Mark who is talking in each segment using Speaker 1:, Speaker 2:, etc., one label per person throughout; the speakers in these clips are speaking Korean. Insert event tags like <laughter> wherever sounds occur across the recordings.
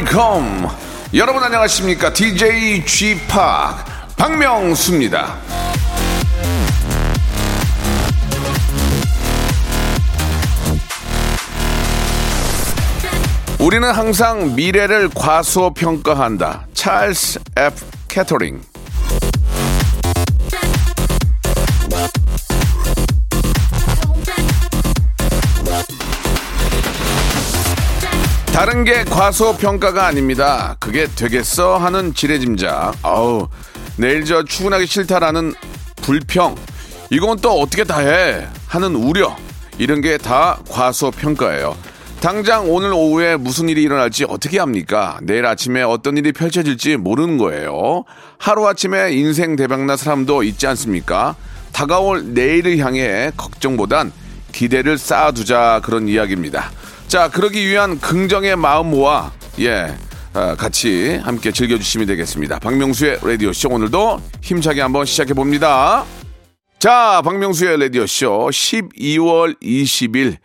Speaker 1: 웨이컴 여러분 안녕하십니까? DJ g p 박명수입니다. 우리는 항상 미래를 과소평가한다. 찰스 F. 캐터링 다른 게 과소평가가 아닙니다. 그게 되겠어 하는 지레짐작. 아우, 내일 저 출근하기 싫다라는 불평. 이건 또 어떻게 다 해? 하는 우려. 이런 게 다 과소평가예요. 당장 오늘 오후에 무슨 일이 일어날지 어떻게 합니까? 내일 아침에 어떤 일이 펼쳐질지 모르는 거예요. 하루아침에 인생 대박난 사람도 있지 않습니까? 다가올 내일을 향해 걱정보단 기대를 쌓아두자 그런 이야기입니다. 자, 그러기 위한 긍정의 마음 모아, 예, 아, 같이 함께 즐겨주시면 되겠습니다. 박명수의 라디오쇼 오늘도 힘차게 한번 시작해봅니다. 자, 박명수의 라디오쇼 12월 20일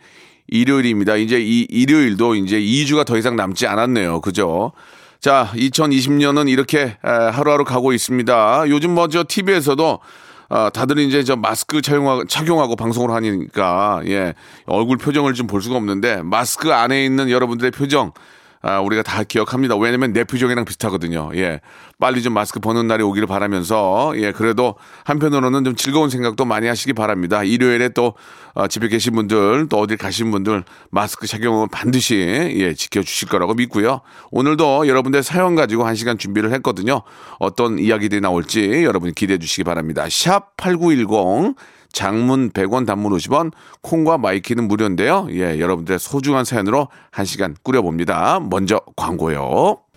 Speaker 1: 일요일입니다. 이제 이 일요일도 이제 2주가 더 이상 남지 않았네요. 그죠? 자, 2020년은 이렇게 에, 하루하루 가고 있습니다. 요즘 뭐저 TV에서도 아, 다들 이제 저 마스크 착용하고, 착용하고 방송을 하니까, 예, 얼굴 표정을 좀 볼 수가 없는데, 마스크 안에 있는 여러분들의 표정, 아, 우리가 다 기억합니다. 왜냐면 내 표정이랑 비슷하거든요. 예. 빨리 좀 마스크 벗는 날이 오기를 바라면서, 예, 그래도 한편으로는 좀 즐거운 생각도 많이 하시기 바랍니다. 일요일에 또, 어, 집에 계신 분들, 또 어딜 가신 분들, 마스크 착용은 반드시, 예, 지켜주실 거라고 믿고요. 오늘도 여러분들 사연 가지고 한 시간 준비를 했거든요. 어떤 이야기들이 나올지 여러분 기대해 주시기 바랍니다. 샵 8910, 장문 100원 단문 50원 콩과 마이케이는 무료인데요. 예, 여러분들의 소중한 사연으로 한 시간 꾸려봅니다. 먼저 광고요.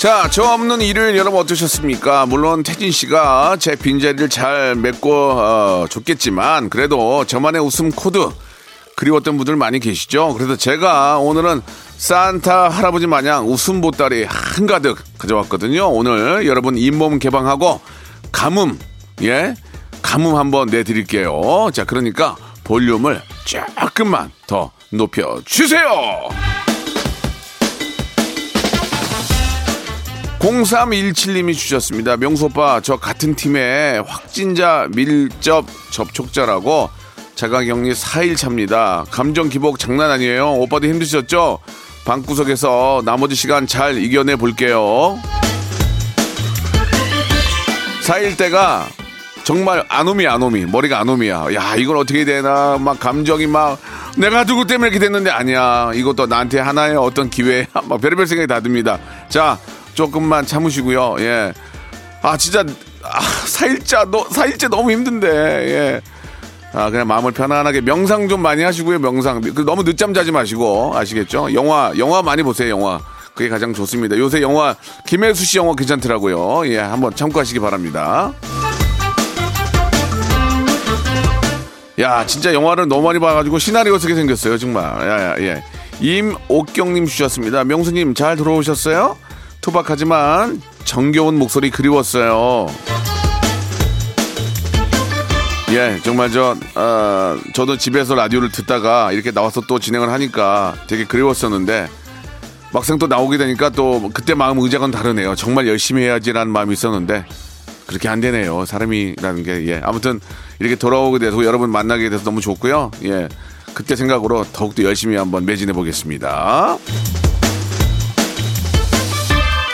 Speaker 1: 자, 저 없는 일요일 여러분 어떠셨습니까? 물론 태진 씨가 제 빈자리를 잘 메꿔 어, 줬겠지만 그래도 저만의 웃음 코드 그리웠던 분들 많이 계시죠? 그래서 제가 오늘은 산타 할아버지 마냥 웃음 보따리 한가득 가져왔거든요. 오늘 여러분 잇몸 개방하고 가뭄 예 가뭄 한번 내드릴게요. 자, 그러니까 볼륨을 조금만 더 높여 주세요. 0317님이 주셨습니다. 명수 오빠, 저 같은 팀에 확진자 밀접 접촉자라고 자가 격리 4일 차입니다. 감정 기복 장난 아니에요. 오빠도 힘드셨죠? 방구석에서 나머지 시간 잘 이겨내 볼게요. 4일 때가 정말 아놈이 아놈이 머리가 아놈이야. 야 이걸 어떻게 되나 막 감정이 막 내가 누구 때문에 이렇게 됐는데 아니야. 이것도 나한테 하나의 어떤 기회 <laughs> 막 별의별 생각이 다 듭니다. 자 조금만 참으시고요. 예. 아 진짜 아, 4일째 너 4일째 너무 힘든데. 예. 아 그냥 마음을 편안하게 명상 좀 많이 하시고요. 명상. 그 너무 늦잠 자지 마시고 아시겠죠? 영화 영화 많이 보세요. 영화. 그게 가장 좋습니다. 요새 영화 김혜수 씨 영화 괜찮더라고요. 예, 한번 참고하시기 바랍니다. 야, 진짜 영화를 너무 많이 봐가지고 시나리오 쓰게 생겼어요, 정말. 야, 야, 예. 임옥경님 주셨습니다. 명수님 잘 들어오셨어요? 투박하지만 정겨운 목소리 그리웠어요. 예, 정말 저, 어, 저도 집에서 라디오를 듣다가 이렇게 나와서 또 진행을 하니까 되게 그리웠었는데 막상 또 나오게 되니까 또 그때 마음 의자는 다르네요. 정말 열심히 해야지라는 마음이 있었는데 그렇게 안 되네요. 사람이라는 게 예. 아무튼 이렇게 돌아오게 돼서 여러분 만나게 돼서 너무 좋고요. 예. 그때 생각으로 더욱더 열심히 한번 매진해 보겠습니다.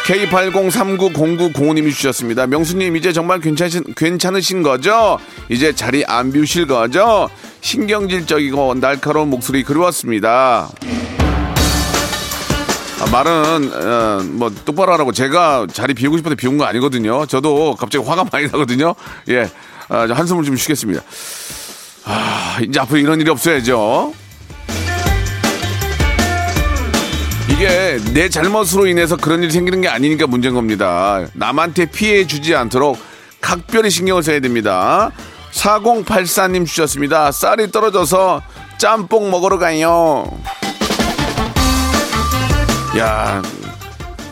Speaker 1: K80390905님이 주셨습니다. 명수님, 이제 정말 괜찮으신, 괜찮으신 거죠? 이제 자리 안 비우실 거죠? 신경질적이고 날카로운 목소리 그리웠습니다. 아, 말은, 어, 뭐, 똑바로 하라고. 제가 자리 비우고 싶어서 비운 거 아니거든요. 저도 갑자기 화가 많이 나거든요. 예. 아, 한숨을 좀 쉬겠습니다. 아, 이제 앞으로 이런 일이 없어야죠. 이게 내 잘못으로 인해서 그런 일이 생기는 게 아니니까 문제인 겁니다. 남한테 피해 주지 않도록 각별히 신경을 써야 됩니다. 4084님 주셨습니다. 쌀이 떨어져서 짬뽕 먹으러 가요. 야,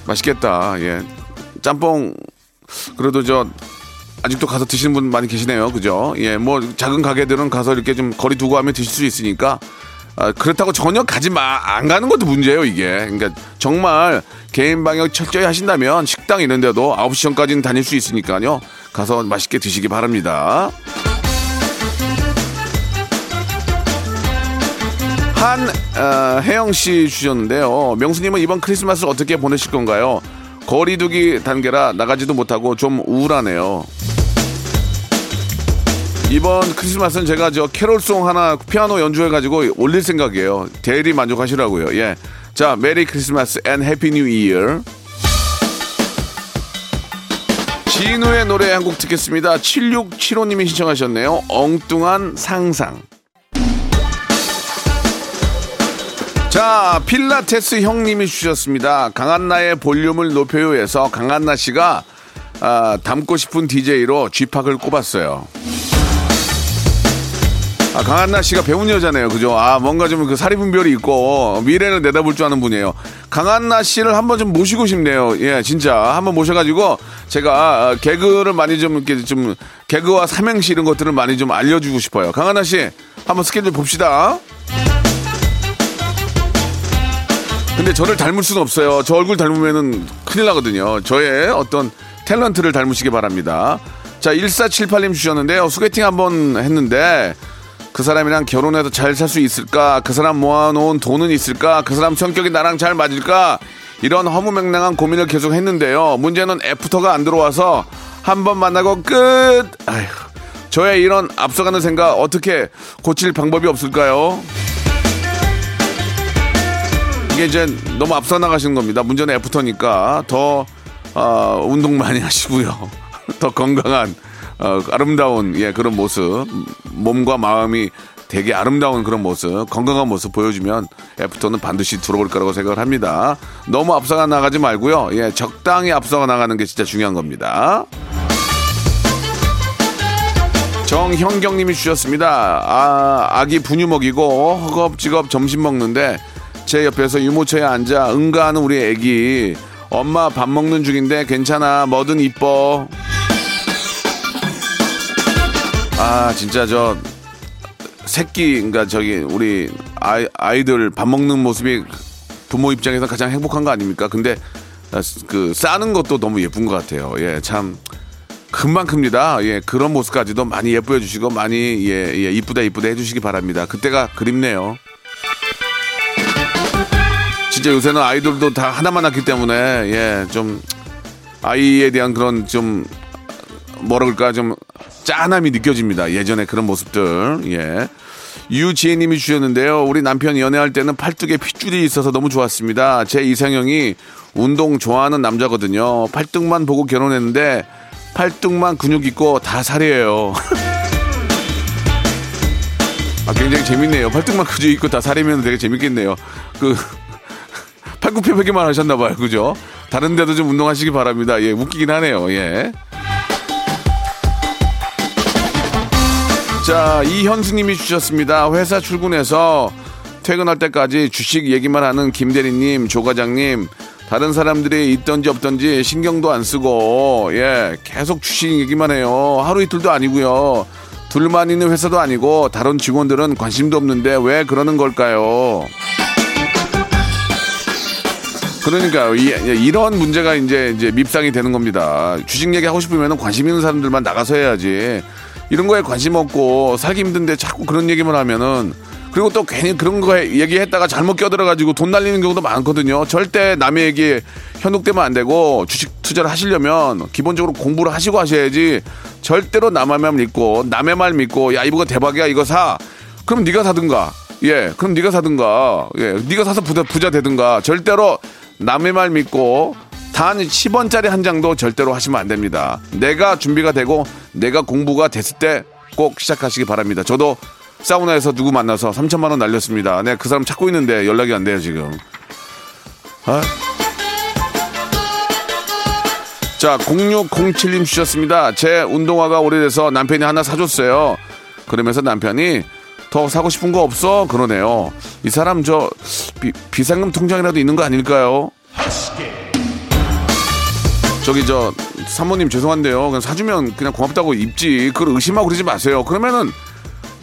Speaker 1: 맛있겠다. 예. 짬뽕, 그래도 저, 아직도 가서 드시는 분 많이 계시네요. 그죠? 예, 뭐, 작은 가게들은 가서 이렇게 좀 거리 두고 하면 드실 수 있으니까, 아, 그렇다고 전혀 가지 마, 안 가는 것도 문제예요, 이게. 그러니까 정말 개인 방역 철저히 하신다면 식당 이런 데도 9시 전까지는 다닐 수 있으니까요. 가서 맛있게 드시기 바랍니다. 한 어, 혜영 씨 주셨는데요. 명수님은 이번 크리스마스 어떻게 보내실 건가요? 거리두기 단계라 나가지도 못하고 좀 우울하네요. 이번 크리스마스는 제가 저 캐롤송 하나 피아노 연주해가지고 올릴 생각이에요. 대리 만족하시라고요. 예. 자, Merry Christmas and Happy New Year. 지누의 노래 한 곡 듣겠습니다. 7675님이 신청하셨네요. 엉뚱한 상상. 자, 필라테스 형님이 주셨습니다. 강한나의 볼륨을 높여요에서 강한나 씨가 아, 닮고 싶은 DJ로 쥐팍을 꼽았어요. 아, 강한나 씨가 배운 여자네요. 그죠? 아, 뭔가 좀 그 사리 분별이 있고 미래를 내다볼 줄 아는 분이에요. 강한나 씨를 한번 좀 모시고 싶네요. 예, 진짜. 한번 모셔가지고 제가 아, 개그를 많이 좀 이렇게 좀 개그와 삼행시 이런 것들을 많이 좀 알려주고 싶어요. 강한나 씨, 한번 스케줄 봅시다. 근데 저를 닮을 수는 없어요. 저 얼굴 닮으면은 큰일 나거든요. 저의 어떤 탤런트를 닮으시기 바랍니다. 자, 1478님 주셨는데요. 소개팅 한번 했는데 그 사람이랑 결혼해서 잘살 수 있을까? 그 사람 모아놓은 돈은 있을까? 그 사람 성격이 나랑 잘 맞을까? 이런 허무맹랑한 고민을 계속 했는데요. 문제는 애프터가 안 들어와서 한 번 만나고 끝! 아휴, 저의 이런 앞서가는 생각 어떻게 고칠 방법이 없을까요? 이게 이제 너무 앞서 나가시는 겁니다. 문제는 애프터니까 더 어, 운동 많이 하시고요. <laughs> 더 건강한 어, 아름다운 예 그런 모습 몸과 마음이 되게 아름다운 그런 모습 건강한 모습 보여주면 애프터는 반드시 들어올 거라고 생각을 합니다. 너무 앞서가 나가지 말고요. 예 적당히 앞서가 나가는 게 진짜 중요한 겁니다. 정형경님이 주셨습니다. 아, 아기 분유 먹이고 허겁지겁 점심 먹는데 제 옆에서 유모차에 앉아 응가하는 우리 애기 엄마 밥 먹는 중인데 괜찮아 뭐든 이뻐 아 진짜 저 새끼 그러니까 저기 우리 아이, 아이들 밥 먹는 모습이 부모 입장에서 가장 행복한 거 아닙니까? 근데 아, 그 싸는 것도 너무 예쁜 것 같아요. 예 참 금방 큽니다. 예 그런 모습까지도 많이 예뻐해 주시고 많이 예, 예 이쁘다 이쁘다 해주시기 바랍니다. 그때가 그립네요. 진짜 요새는 아이돌도 다 하나만 낳기 때문에 예 좀 아이에 대한 그런 좀 뭐라 그럴까 좀 짠함이 느껴집니다. 예전에 그런 모습들 예. 유지혜님이 주셨는데요. 우리 남편 연애할 때는 팔뚝에 핏줄이 있어서 너무 좋았습니다. 제 이상형이 운동 좋아하는 남자거든요. 팔뚝만 보고 결혼했는데 팔뚝만 근육 있고 다 살이에요. <laughs> 아, 굉장히 재밌네요. 팔뚝만 근육 있고 다 살이면 되게 재밌겠네요. 그 팔굽혀펴기만 하셨나 봐요. 그죠? 다른 데도 좀 운동하시기 바랍니다. 예, 웃기긴 하네요. 예. 자, 이현수님이 주셨습니다. 회사 출근해서 퇴근할 때까지 주식 얘기만 하는 김대리님, 조과장님, 다른 사람들이 있던지 없던지 신경도 안 쓰고, 예, 계속 주식 얘기만 해요. 하루 이틀도 아니고요. 둘만 있는 회사도 아니고, 다른 직원들은 관심도 없는데 왜 그러는 걸까요? 그러니까 이, 런 문제가 이제 이제 밉상이 되는 겁니다. 주식 얘기 하고 싶으면 관심 있는 사람들만 나가서 해야지. 이런 거에 관심 없고 살기 힘든데 자꾸 그런 얘기만 하면은 그리고 또 괜히 그런 거 얘기했다가 잘못 껴들어가지고 돈 날리는 경우도 많거든요. 절대 남의 얘기에 현혹되면 안 되고 주식 투자를 하시려면 기본적으로 공부를 하시고 하셔야지 절대로 남의 말 믿고 남의 말 믿고 야 이거가 대박이야 이거 사. 그럼 네가 사든가. 예 그럼 네가 사든가. 예 네가 사서 부자 부자 되든가. 절대로 남의 말 믿고 단 10원짜리 한 장도 절대로 하시면 안 됩니다. 내가 준비가 되고 내가 공부가 됐을 때 꼭 시작하시기 바랍니다. 저도 사우나에서 누구 만나서 3천만 원 날렸습니다. 내가 그 사람 찾고 있는데 연락이 안 돼요 지금. 아. 자 0607님 주셨습니다. 제 운동화가 오래돼서 남편이 하나 사줬어요. 그러면서 남편이 더 사고 싶은 거 없어? 그러네요. 이 사람 저 비, 비상금 통장이라도 있는 거 아닐까요? 저기 저 사모님 죄송한데요. 그냥 사주면 그냥 고맙다고 입지. 그걸 의심하고 그러지 마세요. 그러면은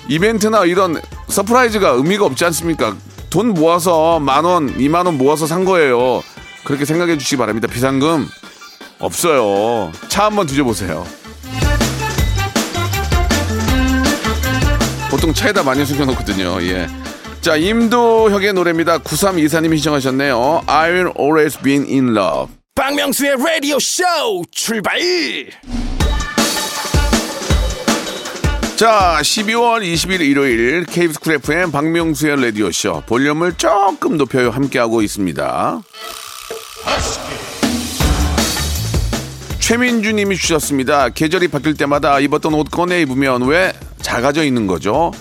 Speaker 1: 이벤트나 이런 서프라이즈가 의미가 없지 않습니까? 돈 모아서 만 원, 이만 원 모아서 산 거예요. 그렇게 생각해 주시기 바랍니다. 비상금 없어요. 차 한번 뒤져보세요. 보통 차에다 많이 숨겨놓거든요. 예. 자, 임도혁의 노래입니다. 9324님이 신청하셨네요. I will always be in love.
Speaker 2: 박명수의 라디오 쇼 출발
Speaker 1: 자, 12월 20일 일요일 KBS 쿨 FM 박명수의 라디오 쇼 볼륨을 조금 높여요 함께하고 있습니다. 최민주 님이 주셨습니다. 계절이 바뀔 때마다 입었던 옷 꺼내 입으면 왜 작아져 있는 거죠?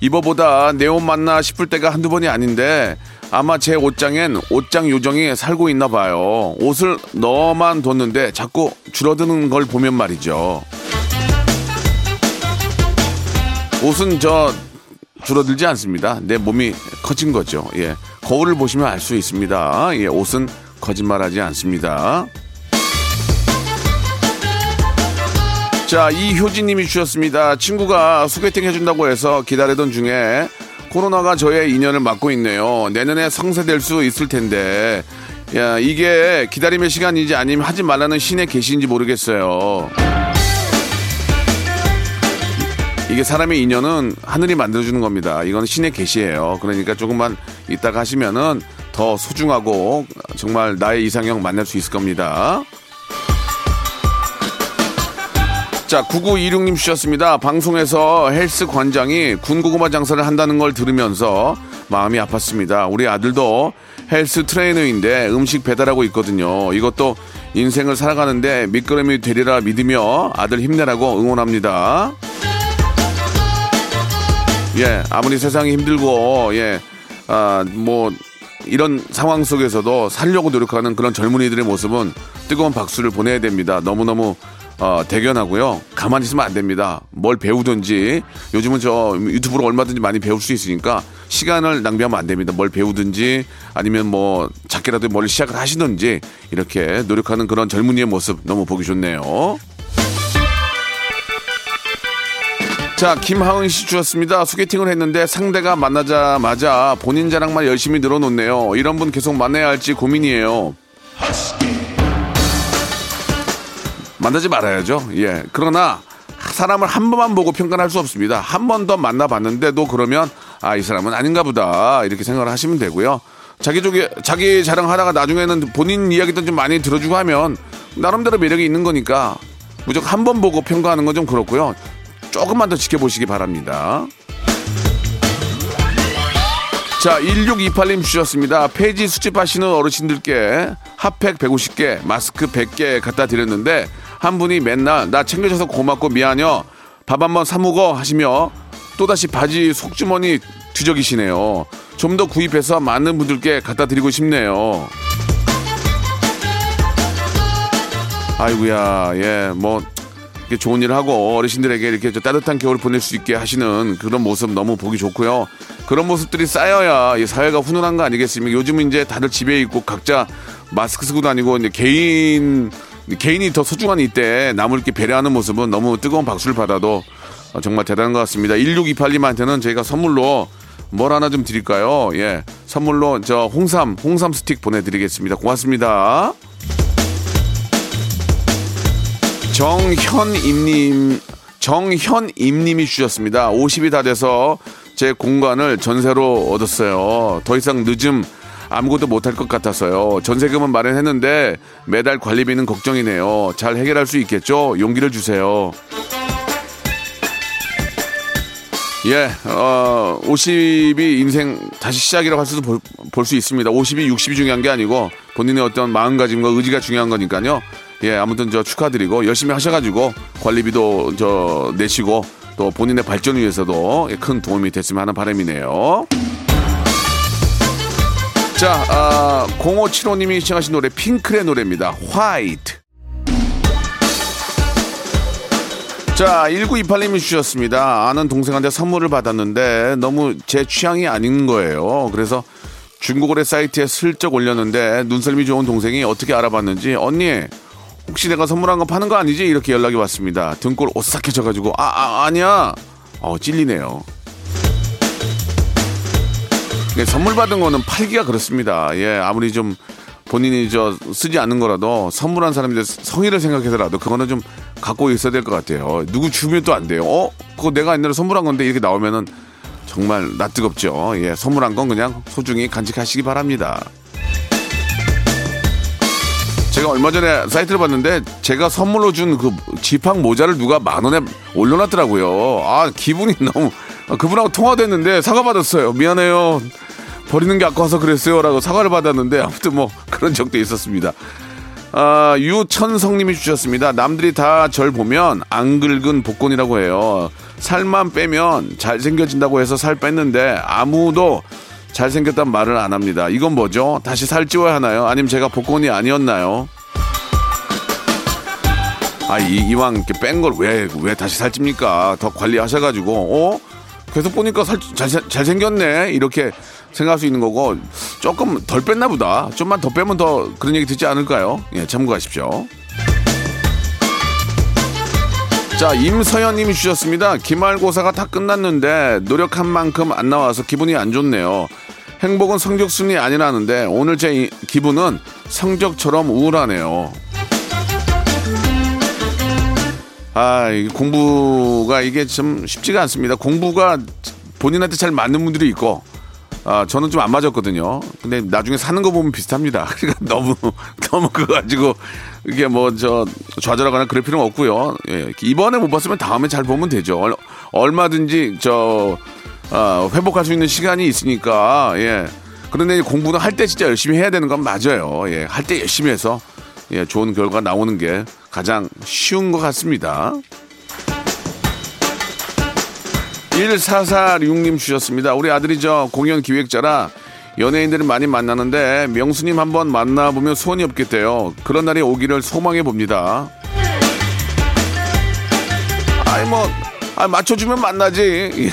Speaker 1: 입어보다 내 옷 맞나 싶을 때가 한두 번이 아닌데 아마 제 옷장엔 옷장 요정이 살고 있나 봐요. 옷을 너만 뒀는데 자꾸 줄어드는 걸 보면 말이죠. 옷은 저 줄어들지 않습니다. 내 몸이 커진 거죠. 예. 거울을 보시면 알 수 있습니다. 예, 옷은 거짓말하지 않습니다. 자, 이효진 님이 주셨습니다. 친구가 소개팅 해준다고 해서 기다리던 중에 코로나가 저의 인연을 막고 있네요. 내년에 성사될 수 있을 텐데. 야, 이게 기다림의 시간인지 아니면 하지 말라는 신의 계시인지 모르겠어요. 이게 사람의 인연은 하늘이 만들어주는 겁니다. 이건 신의 계시예요. 그러니까 조금만 이따가 하시면은 더 소중하고 정말 나의 이상형 만날 수 있을 겁니다. 자, 9926님 주셨습니다. 방송에서 헬스 관장이 군고구마 장사를 한다는 걸 들으면서 마음이 아팠습니다. 우리 아들도 헬스 트레이너인데 음식 배달하고 있거든요. 이것도 인생을 살아가는데 미끄럼이 되리라 믿으며 아들 힘내라고 응원합니다. 예, 아무리 세상이 힘들고, 예, 아, 뭐, 이런 상황 속에서도 살려고 노력하는 그런 젊은이들의 모습은 뜨거운 박수를 보내야 됩니다. 너무너무 어, 대견하고요. 가만히 있으면 안 됩니다. 뭘 배우든지 요즘은 저 유튜브로 얼마든지 많이 배울 수 있으니까 시간을 낭비하면 안 됩니다. 뭘 배우든지 아니면 뭐 작게라도 뭘 시작을 하시든지 이렇게 노력하는 그런 젊은이의 모습 너무 보기 좋네요. 자, 김하은 씨 주셨습니다. 소개팅을 했는데 상대가 만나자마자 본인 자랑만 열심히 늘어놓네요. 이런 분 계속 만나야 할지 고민이에요. 만나지 말아야죠. 예. 그러나 사람을 한 번만 보고 평가를 할 수 없습니다. 한 번 더 만나봤는데도 그러면 아, 이 사람은 아닌가 보다. 이렇게 생각을 하시면 되고요. 자기 쪽에, 자기 자랑하다가 나중에는 본인 이야기도 좀 많이 들어주고 하면 나름대로 매력이 있는 거니까 무조건 한 번 보고 평가하는 건 좀 그렇고요. 조금만 더 지켜보시기 바랍니다. 자, 1628님 주셨습니다. 폐지 수집하시는 어르신들께 핫팩 150개, 마스크 100개 갖다 드렸는데 한 분이 맨날 나 챙겨줘서 고맙고 미안해요. 밥 한번 사먹어 하시며 또다시 바지 속주머니 뒤적이시네요. 좀 더 구입해서 많은 분들께 갖다 드리고 싶네요. 아이구야, 예, 뭐 이렇게 좋은 일을 하고 어르신들에게 이렇게 저 따뜻한 겨울 보낼 수 있게 하시는 그런 모습 너무 보기 좋고요. 그런 모습들이 쌓여야 이 사회가 훈훈한 거 아니겠습니까? 요즘은 이제 다들 집에 있고 각자 마스크 쓰고 다니고 이제 개인 개인이 더 소중한 이때 남을 이렇게 배려하는 모습은 너무 뜨거운 박수를 받아도 어, 정말 대단한 것 같습니다. 1628님한테는 저희가 선물로 뭘 하나 좀 드릴까요? 예. 선물로 저 홍삼, 홍삼 스틱 보내드리겠습니다. 고맙습니다. 정현임님, 정현임님이 주셨습니다. 50이 다 돼서 제 공간을 전세로 얻었어요. 더 이상 늦음 아무것도 못할 것 같아서요. 전세금은 마련했는데 매달 관리비는 걱정이네요. 잘 해결할 수 있겠죠? 용기를 주세요. 예, 어, 50이 인생 다시 시작이라고 할 수도 볼수 있습니다. 50이 60이 중요한 게 아니고 본인의 어떤 마음가짐과 의지가 중요한 거니까요. 예, 아무튼 저 축하드리고 열심히 하셔가지고 관리비도 저 내시고 또 본인의 발전 위해서도 큰 도움이 됐으면 하는 바람이네요. 자, 아, 0575님이 시청하신 노래 핑클의 노래입니다. 화이트. 자, 1928님이 주셨습니다. 아는 동생한테 선물을 받았는데 너무 제 취향이 아닌 거예요. 그래서 중고거래 사이트에 슬쩍 올렸는데 눈썰미 좋은 동생이 어떻게 알아봤는지 언니 혹시 내가 선물한 거 파는 거 아니지? 이렇게 연락이 왔습니다. 등골 오싹해져가지고 아, 아 아니야. 어 찔리네요. 네, 선물 받은 거는 팔기가 그렇습니다. 예, 아무리 좀 본인이 저 쓰지 않는 거라도 선물한 사람들 성의를 생각해서라도 그거는 좀 갖고 있어야 될 것 같아요. 누구 주면 또 안 돼요. 어? 그거 내가 옛날에 선물한 건데 이렇게 나오면은 정말 낯뜨겁죠. 예, 선물한 건 그냥 소중히 간직하시기 바랍니다. 제가 얼마 전에 사이트를 봤는데 제가 선물로 준 그 지팡 모자를 누가 만 원에 올려놨더라고요. 아 기분이 <laughs> 너무 그분하고 통화됐는데 사과 받았어요. 미안해요. 버리는 게 아까워서 그랬어요라고 사과를 받았는데 아무튼 뭐 그런 적도 있었습니다. 아, 유천성님이 주셨습니다. 남들이 다 절 보면 안 긁은 복권이라고 해요. 살만 빼면 잘생겨진다고 해서 살 뺐는데 아무도 잘생겼단 말을 안 합니다. 이건 뭐죠? 다시 살 찌워야 하나요? 아니면 제가 복권이 아니었나요? 아, 이, 이왕 이렇게 뺀 걸 왜, 왜 다시 살찝니까? 더 관리하셔가지고, 어? 계속 보니까 살, 잘, 잘생겼네. 이렇게 생각할 수 있는 거고, 조금 덜 뺐나 보다. 좀만 더 빼면 더 그런 얘기 듣지 않을까요? 예, 참고하십시오. 자, 임서연 님이 주셨습니다. 기말고사가 다 끝났는데 노력한 만큼 안 나와서 기분이 안 좋네요. 행복은 성적 순이 아니라는데 오늘 제 기분은 성적처럼 우울하네요. 아, 공부가 이게 좀 쉽지가 않습니다. 공부가 본인한테 잘 맞는 분들이 있고, 아, 저는 좀 안 맞았거든요. 근데 나중에 사는 거 보면 비슷합니다. <laughs> 그러니까 너무, 너무 그거 가지고, 이게 뭐, 저, 좌절하거나 그럴 필요는 없고요. 예, 이번에 못 봤으면 다음에 잘 보면 되죠. 얼, 얼마든지, 저, 아, 회복할 수 있는 시간이 있으니까, 예. 그런데 공부는 할 때 진짜 열심히 해야 되는 건 맞아요. 예, 할 때 열심히 해서, 예, 좋은 결과 나오는 게 가장 쉬운 것 같습니다. 1446님 주셨습니다. 우리 아들이 저 공연 기획자라 연예인들을 많이 만나는데 명수님 한번 만나보면 소원이 없겠대요. 그런 날이 오기를 소망해 봅니다. 아이 뭐 아, 맞춰주면 만나지. <laughs>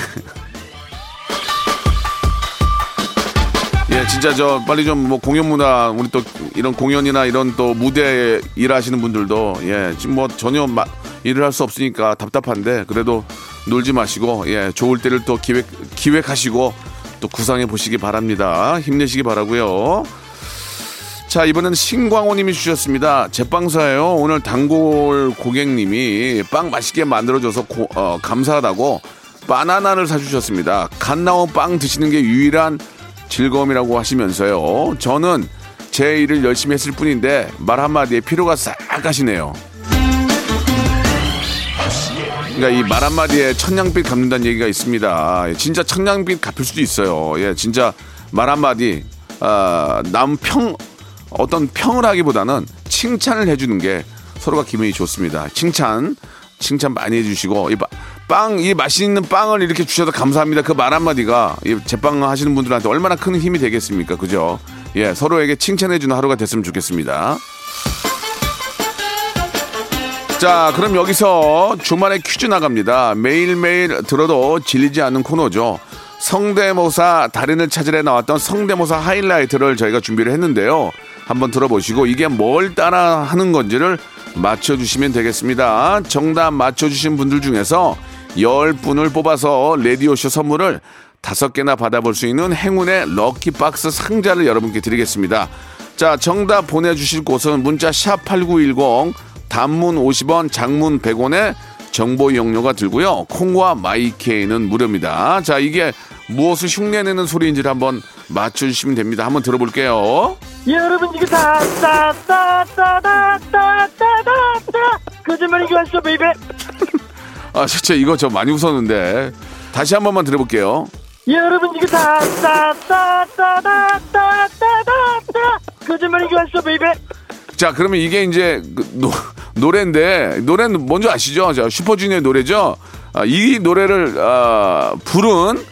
Speaker 1: 예, 진짜 저 빨리 좀 뭐 공연 문화 우리 또 이런 공연이나 이런 또 무대 일하시는 분들도 예 지금 뭐 전혀 마, 일을 할 수 없으니까 답답한데 그래도 놀지 마시고 예 좋을 때를 또 기획 기획하시고 또 구상해 보시기 바랍니다. 힘내시기 바라고요. 자 이번에는 신광호님이 주셨습니다. 제빵사예요. 오늘 단골 고객님이 빵 맛있게 만들어줘서 고, 어, 감사하다고 바나나를 사주셨습니다. 갓 나온 빵 드시는 게 유일한 즐거움이라고 하시면서요. 저는 제 일을 열심히 했을 뿐인데 말 한마디에 피로가 싹 가시네요. 그러니까 이 말 한마디에 천냥빛 갚는다는 얘기가 있습니다. 예, 진짜 천냥빛 갚을 수도 있어요. 예, 진짜 말 한마디, 아, 남 평, 어떤 평을 하기보다는 칭찬을 해주는 게 서로가 기분이 좋습니다. 칭찬, 칭찬 많이 해주시고, 이 빵, 이 맛있는 빵을 이렇게 주셔서 감사합니다. 그 말 한마디가 이 제빵 하시는 분들한테 얼마나 큰 힘이 되겠습니까? 그죠? 예, 서로에게 칭찬해주는 하루가 됐으면 좋겠습니다. 자, 그럼 여기서 주말에 퀴즈 나갑니다. 매일매일 들어도 질리지 않는 코너죠. 성대모사 달인을 찾으러 나왔던 성대모사 하이라이트를 저희가 준비를 했는데요. 한번 들어보시고 이게 뭘 따라 하는 건지를 맞춰주시면 되겠습니다. 정답 맞춰주신 분들 중에서 10분을 뽑아서 레디오쇼 선물을 다섯 개나 받아볼 수 있는 행운의 럭키박스 상자를 여러분께 드리겠습니다. 자, 정답 보내주실 곳은 문자 샵8910 단문 50원, 장문 100원에 정보 이용료가 들고요. 콩과 마이케이는 무료입니다. 자, 이게 무엇을 흉내내는 소리인지를 한번 맞춰주시면 됩니다. 한번 들어볼게요.
Speaker 3: 여러분 이거 다따따따따따따따따 거짓말이기 왔어 baby
Speaker 1: 아, 진짜 이거 저 많이 웃었는데. 다시 한 번만 들어볼게요.
Speaker 3: 여러분 이거 다따따따따따따따 거짓말이기 왔어 baby
Speaker 1: 자, 그러면 이게 이제 그 노, 노래인데, 노래는 뭔지 아시죠? 자, 슈퍼주니어의 노래죠? 아, 이 노래를, 아, 부른,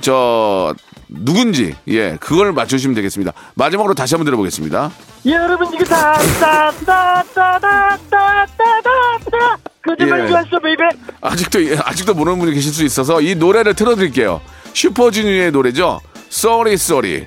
Speaker 1: 저, 누군지, 예, 그걸 맞춰주시면 되겠습니다. 마지막으로 다시 한번 들어보겠습니다.
Speaker 3: 여러분 이거 다따따따따따따따 거짓말이기
Speaker 1: 예.
Speaker 3: 왔어 baby
Speaker 1: 아직도, 예, 아직도 모르는 분이 계실 수 있어서 이 노래를 틀어드릴게요. 슈퍼주니어의 노래죠? Sorry, Sorry.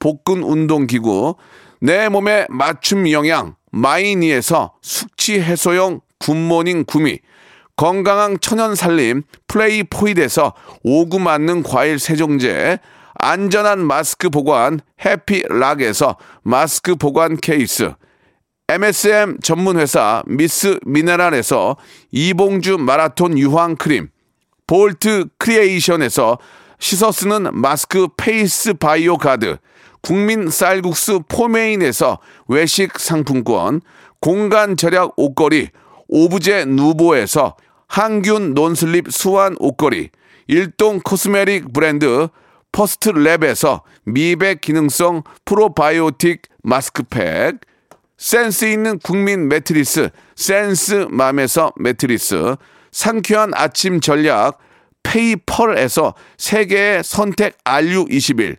Speaker 1: 복근 운동 기구, 내 몸에 맞춤 영양 마이니에서 숙취 해소용 굿모닝 구미, 건강한 천연 살림 플레이 포이드에서 오구 맞는 과일 세정제, 안전한 마스크 보관 해피락에서 마스크 보관 케이스, MSM 전문 회사 미스 미네랄에서 이봉주 마라톤 유황 크림, 볼트 크리에이션에서 씻어 쓰는 마스크 페이스 바이오 가드, 국민 쌀국수 포메인에서 외식 상품권, 공간 절약 옷걸이, 오브제 누보에서 항균 non-slip 수완 옷걸이, 일동 코스메틱 브랜드 퍼스트 랩에서 미백 기능성 프로바이오틱 마스크팩, 센스 있는 국민 매트리스 센스맘에서 매트리스, 상쾌한 아침 전략 페이펄에서 세계의 선택 RU21,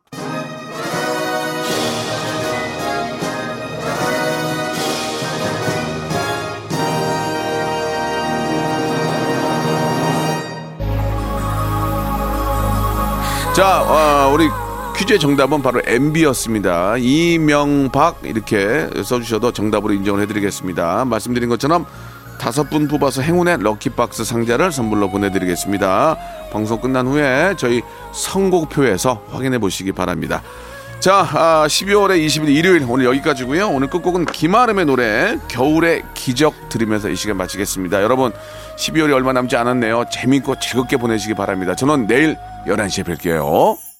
Speaker 1: 자, 어, 우리 퀴즈의 정답은 바로 MB였습니다. 이명박 이렇게 써주셔도 정답으로 인정을 해드리겠습니다. 말씀드린 것처럼 다섯 분 뽑아서 행운의 럭키박스 상자를 선물로 보내드리겠습니다. 방송 끝난 후에 저희 선곡표에서 확인해 보시기 바랍니다. 자, 아, 12월의 20일 일요일 오늘 여기까지고요. 오늘 끝곡은 김아름의 노래 겨울의 기적 들으면서 이 시간 마치겠습니다. 여러분 12월이 얼마 남지 않았네요. 재밌고 즐겁게 보내시기 바랍니다. 저는 내일 11시에 뵐게요.